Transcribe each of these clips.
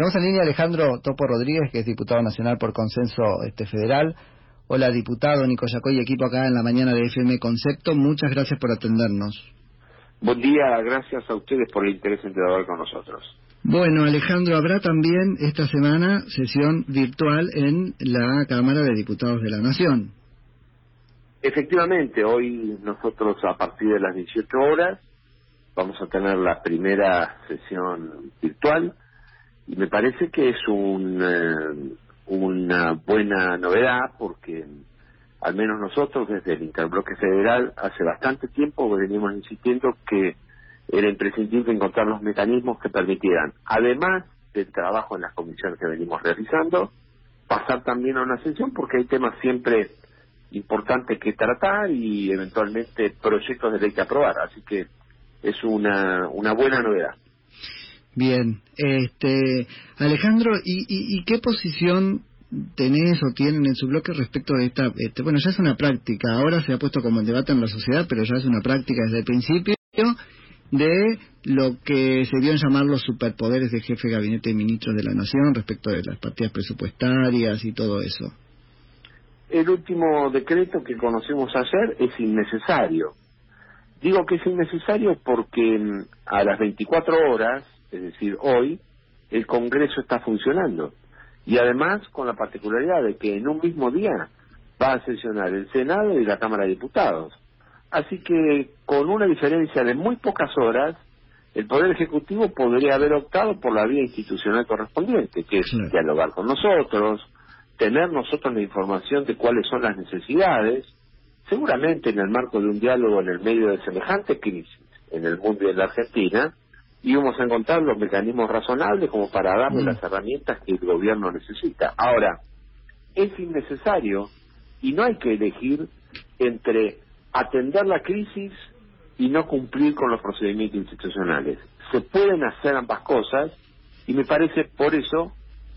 Tenemos en línea Alejandro Topo Rodríguez, que es diputado nacional por consenso este federal. Hola, diputado Nico Yacoy, equipo acá en la mañana de FM Concepto. Muchas gracias por atendernos. Buen día, gracias a ustedes por el interés en trabajar con nosotros. Bueno, Alejandro, habrá también esta semana sesión virtual en la Cámara de Diputados de la Nación. Efectivamente, hoy nosotros a partir de las 18 horas vamos a tener la primera sesión virtual y me parece que es un, eh, una buena novedad porque al menos nosotros desde el Interbloque Federal hace bastante tiempo venimos insistiendo que era imprescindible encontrar los mecanismos que permitieran, además del trabajo en las comisiones que venimos realizando, pasar también a una sesión porque hay temas siempre importantes que tratar y eventualmente proyectos de ley que aprobar. Así que es una, una buena novedad. Bien, este, Alejandro, ¿y, y, qué posición tenés o tienen en su bloque respecto de esta, este, bueno, ya es una práctica, ahora se ha puesto como en debate en la sociedad, pero ya es una práctica desde el principio de lo que se dio en llamar los superpoderes de jefe de gabinete de ministros de la nación respecto de las partidas presupuestarias y todo eso. El último decreto que conocimos ayer es innecesario. Digo que es innecesario porque mm, a las 24 horas es decir, hoy, el Congreso está funcionando. Y además con la particularidad de que en un mismo día va a sesionar el Senado y la Cámara de Diputados. Así que con una diferencia de muy pocas horas, el Poder Ejecutivo podría haber optado por la vía institucional correspondiente, que es dialogar con nosotros, tener nosotros la información de cuáles son las necesidades, seguramente en el marco de un diálogo en el medio de semejante crisis en el mundo y en la Argentina, íbamos a encontrar los mecanismos razonables como para darle mm. las herramientas que el gobierno necesita. Ahora, es innecesario y no hay que elegir entre atender la crisis y no cumplir con los procedimientos institucionales. Se pueden hacer ambas cosas y me parece por eso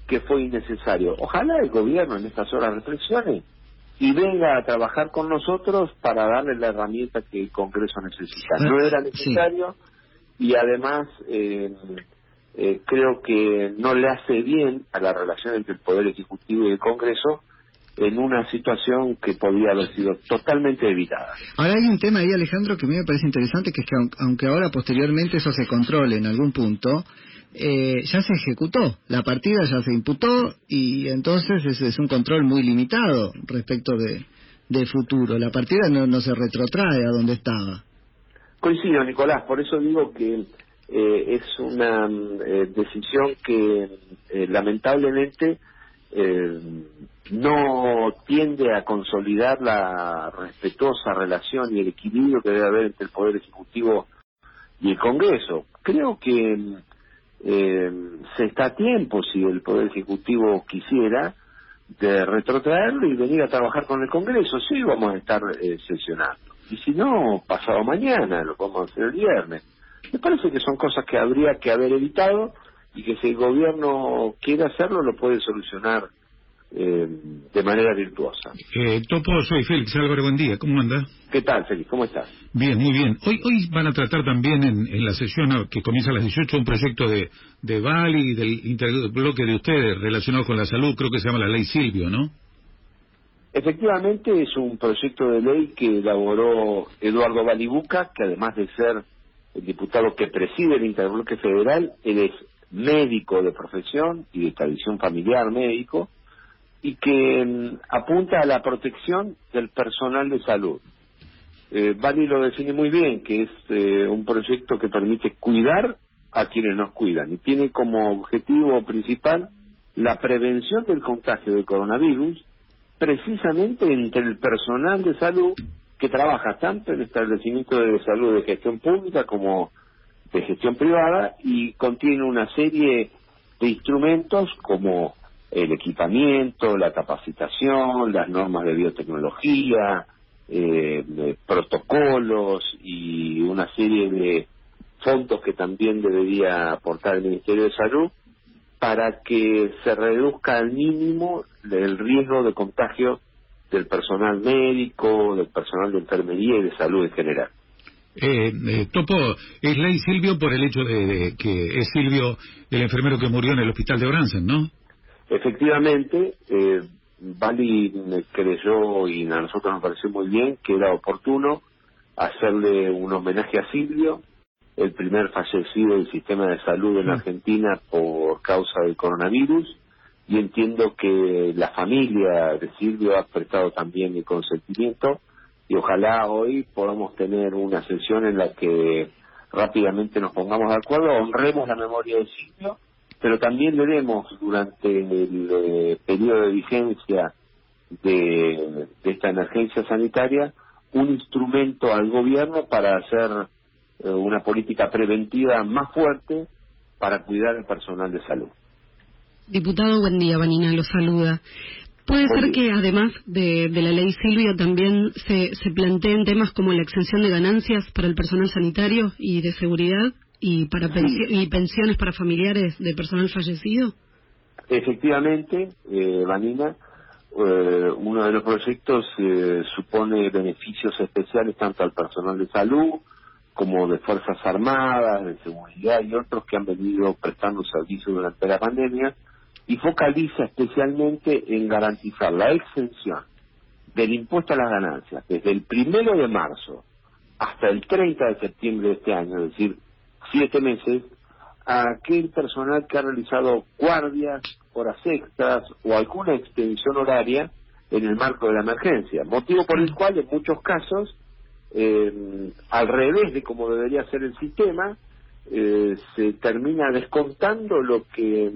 que fue innecesario. Ojalá el gobierno en estas horas reflexione y venga a trabajar con nosotros para darle la herramienta que el Congreso necesita. No era necesario y además eh, eh, creo que no le hace bien a la relación entre el Poder Ejecutivo y el Congreso en una situación que podía haber sido totalmente evitada. Ahora hay un tema ahí, Alejandro, que a mí me parece interesante, que es que aunque ahora posteriormente eso se controle en algún punto, eh, ya se ejecutó, la partida ya se imputó y entonces es, es un control muy limitado respecto de, de futuro. La partida no, no se retrotrae a donde estaba. Coincido, Nicolás, por eso digo que eh, es una eh, decisión que eh, lamentablemente no tiende a consolidar la respetuosa relación y el equilibrio que debe haber entre el Poder Ejecutivo y el Congreso. Creo que se está a tiempo, si el Poder Ejecutivo quisiera, de retrotraerlo y venir a trabajar con el Congreso. Sí, vamos a estar sesionando y si no, pasado mañana, lo podemos hacer el viernes. Me parece que son cosas que habría que haber evitado y que si el gobierno quiere hacerlo, lo puede solucionar eh, de manera virtuosa. Eh, Topo, soy Félix Álvaro, buen día, ¿cómo anda? ¿Qué tal, Félix? ¿Cómo estás? Bien, muy bien. Hoy hoy van a tratar también en, la sesión que comienza a las 18 un proyecto de, de Bali del interbloque de ustedes relacionado con la salud, creo que se llama la ley Silvio, ¿no? Efectivamente es un proyecto de ley que elaboró Eduardo Balibuca, que además de ser el diputado que preside el Interbloque Federal, él es médico de profesión y de tradición familiar médico, y que mm, apunta a la protección del personal de salud. Eh, Bali lo define muy bien, que es eh, un proyecto que permite cuidar a quienes nos cuidan y tiene como objetivo principal la prevención del contagio del coronavirus precisamente entre el personal de salud que trabaja tanto en establecimientos de salud de gestión pública como de gestión privada y contiene una serie de instrumentos como el equipamiento, la capacitación, las normas de biotecnología, eh, protocolos y una serie de fondos que también debería aportar el Ministerio de Salud para que se reduzca al mínimo el riesgo de contagio del personal médico, del personal de enfermería y de salud en general. Eh, eh, Topo, es ley Silvio por el hecho de, que es Silvio el enfermero que murió en el hospital de Bransen, ¿no? Efectivamente, eh, Bali creyó y a nosotros nos pareció muy bien que era oportuno hacerle un homenaje a Silvio, el primer fallecido del sistema de salud en mm. Argentina por causa del coronavirus, y entiendo que la familia de Silvio ha prestado también el consentimiento y ojalá hoy podamos tener una sesión en la que rápidamente nos pongamos de acuerdo, honremos la memoria de Silvio, pero también le demos durante el eh, periodo de vigencia de, esta emergencia sanitaria un instrumento al gobierno para hacer eh, una política preventiva más fuerte para cuidar al personal de salud. Diputado, buen día, Vanina, lo saluda. ¿Puede ser que además de, la ley Silvia también se, se planteen temas como la exención de ganancias para el personal sanitario y de seguridad y para y pensiones para familiares de personal fallecido? Efectivamente, eh, Vanina, eh, uno de los proyectos eh, supone beneficios especiales tanto al personal de salud como de Fuerzas Armadas, de seguridad y otros que han venido prestando servicio durante la pandemia y focaliza especialmente en garantizar la exención del impuesto a las ganancias desde el primero de marzo hasta el 30 de septiembre de este año, es decir, siete meses, a aquel personal que ha realizado guardias, horas extras o alguna extensión horaria en el marco de la emergencia, motivo por el cual en muchos casos, eh, al revés de como debería ser el sistema, eh, se termina descontando lo que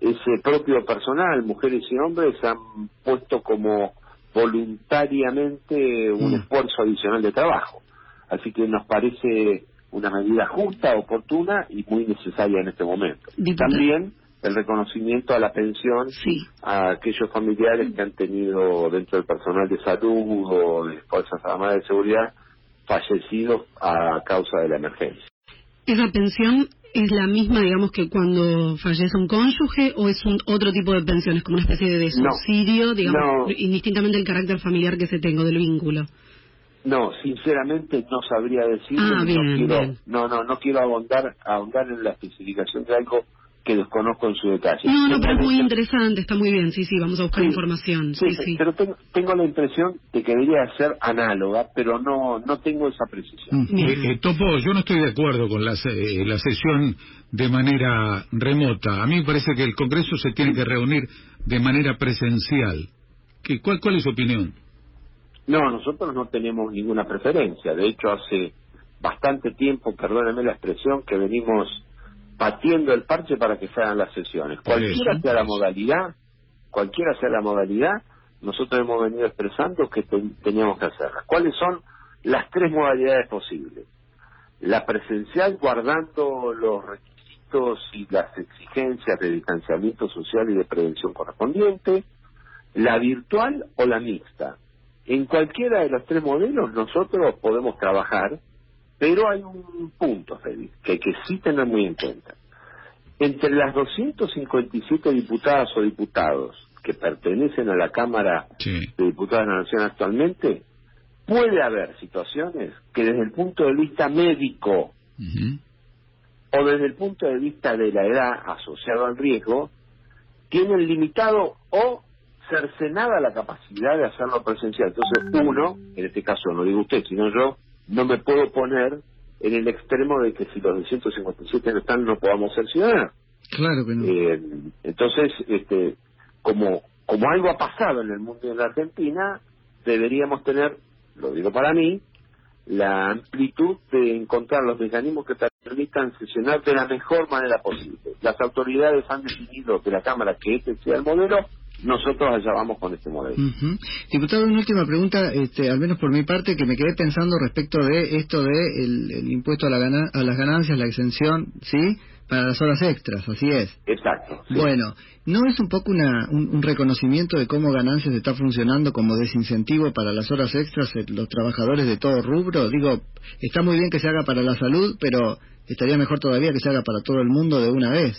ese propio personal, mujeres y hombres, han puesto como voluntariamente un mm. esfuerzo adicional de trabajo. Así que nos parece una medida justa, oportuna y muy necesaria en este momento. También el reconocimiento a la pensión a aquellos familiares que han tenido dentro del personal de salud o de Fuerzas Armadas de Seguridad fallecidos a causa de la emergencia. ¿Esa pensión es la misma, digamos, que cuando fallece un cónyuge o es un otro tipo de pensiones, como una especie de subsidio, digamos, indistintamente del carácter familiar que se tenga, del vínculo? No, sinceramente no sabría decirlo. Ah, no, no, no, no quiero ahondar, ahondar en la especificación de algo que desconozco en su detalle. No, no, pero es muy interesante, está muy bien, sí, sí, vamos a buscar información. Sí, sí, pero tengo, tengo, la impresión de que debería ser análoga, pero no no tengo esa precisión. Mm. Eh, eh, Topo, yo no estoy de acuerdo con la, eh, la sesión de manera remota. A mí me parece que el Congreso se tiene que reunir de manera presencial. ¿Qué, cuál, ¿Cuál es su opinión? No, nosotros no tenemos ninguna preferencia. De hecho, hace bastante tiempo, perdóneme la expresión, que venimos batiendo el parche para que se hagan las sesiones. Cualquiera sea la modalidad, cualquiera sea la modalidad, nosotros hemos venido expresando que teníamos que hacerlas. ¿Cuáles son las tres modalidades posibles? La presencial guardando los requisitos y las exigencias de distanciamiento social y de prevención correspondiente, la virtual o la mixta. En cualquiera de los tres modelos nosotros podemos trabajar pero hay un punto, Félix, que hay que sí tener muy en cuenta. Entre las 257 diputadas o diputados que pertenecen a la Cámara de Diputados de la Nación actualmente, puede haber situaciones que desde el punto de vista médico o desde el punto de vista de la edad asociado al riesgo, tienen limitado o cercenada la capacidad de hacerlo presencial. Entonces, uno, en este caso no digo usted, sino yo, no me puedo poner en el extremo de que si los 257 no están no podamos ser ciudadanos. Claro que no. Eh, entonces, este, como, como algo ha pasado en el mundo de la Argentina, deberíamos tener, lo digo para mí, la amplitud de encontrar los mecanismos que permitan sesionar de la mejor manera posible. Las autoridades han definido de la Cámara que este sea el modelo, nosotros allá vamos con este modelo. Diputado, una última pregunta, este, al menos por mi parte, que me quedé pensando respecto de esto de el, impuesto a, la a las ganancias, la exención, ¿sí? Para las horas extras, así es. Exacto. Bueno, ¿no es un poco una, un, reconocimiento de cómo ganancias está funcionando como desincentivo para las horas extras los trabajadores de todo rubro? Digo, está muy bien que se haga para la salud, pero estaría mejor todavía que se haga para todo el mundo de una vez.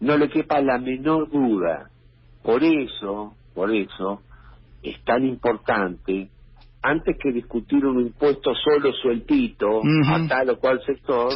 No le quepa la menor duda por eso, por eso, es tan importante antes que discutir un impuesto solo sueltito a tal o cual sector,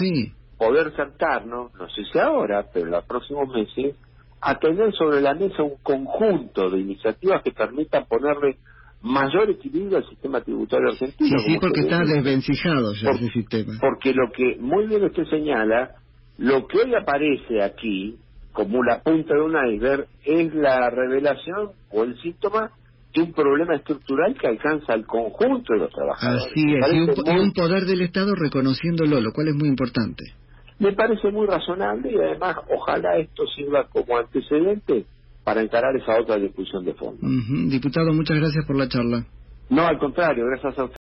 poder sentarnos, no sé si ahora, pero en los próximos meses, a tener sobre la mesa un conjunto de iniciativas que permitan ponerle mayor equilibrio al sistema tributario argentino. Sí, sí, porque está desvencijado ya ese sistema. Porque lo que muy bien usted señala, lo que hoy aparece aquí como la punta de un iceberg es la revelación o el síntoma de un problema estructural que alcanza al conjunto de los trabajadores. Así es, y un, poder del Estado reconociéndolo, lo cual es muy importante. Me parece muy razonable y además ojalá esto sirva como antecedente para encarar esa otra discusión de fondo. Diputado, muchas gracias por la charla. No, al contrario, gracias a usted.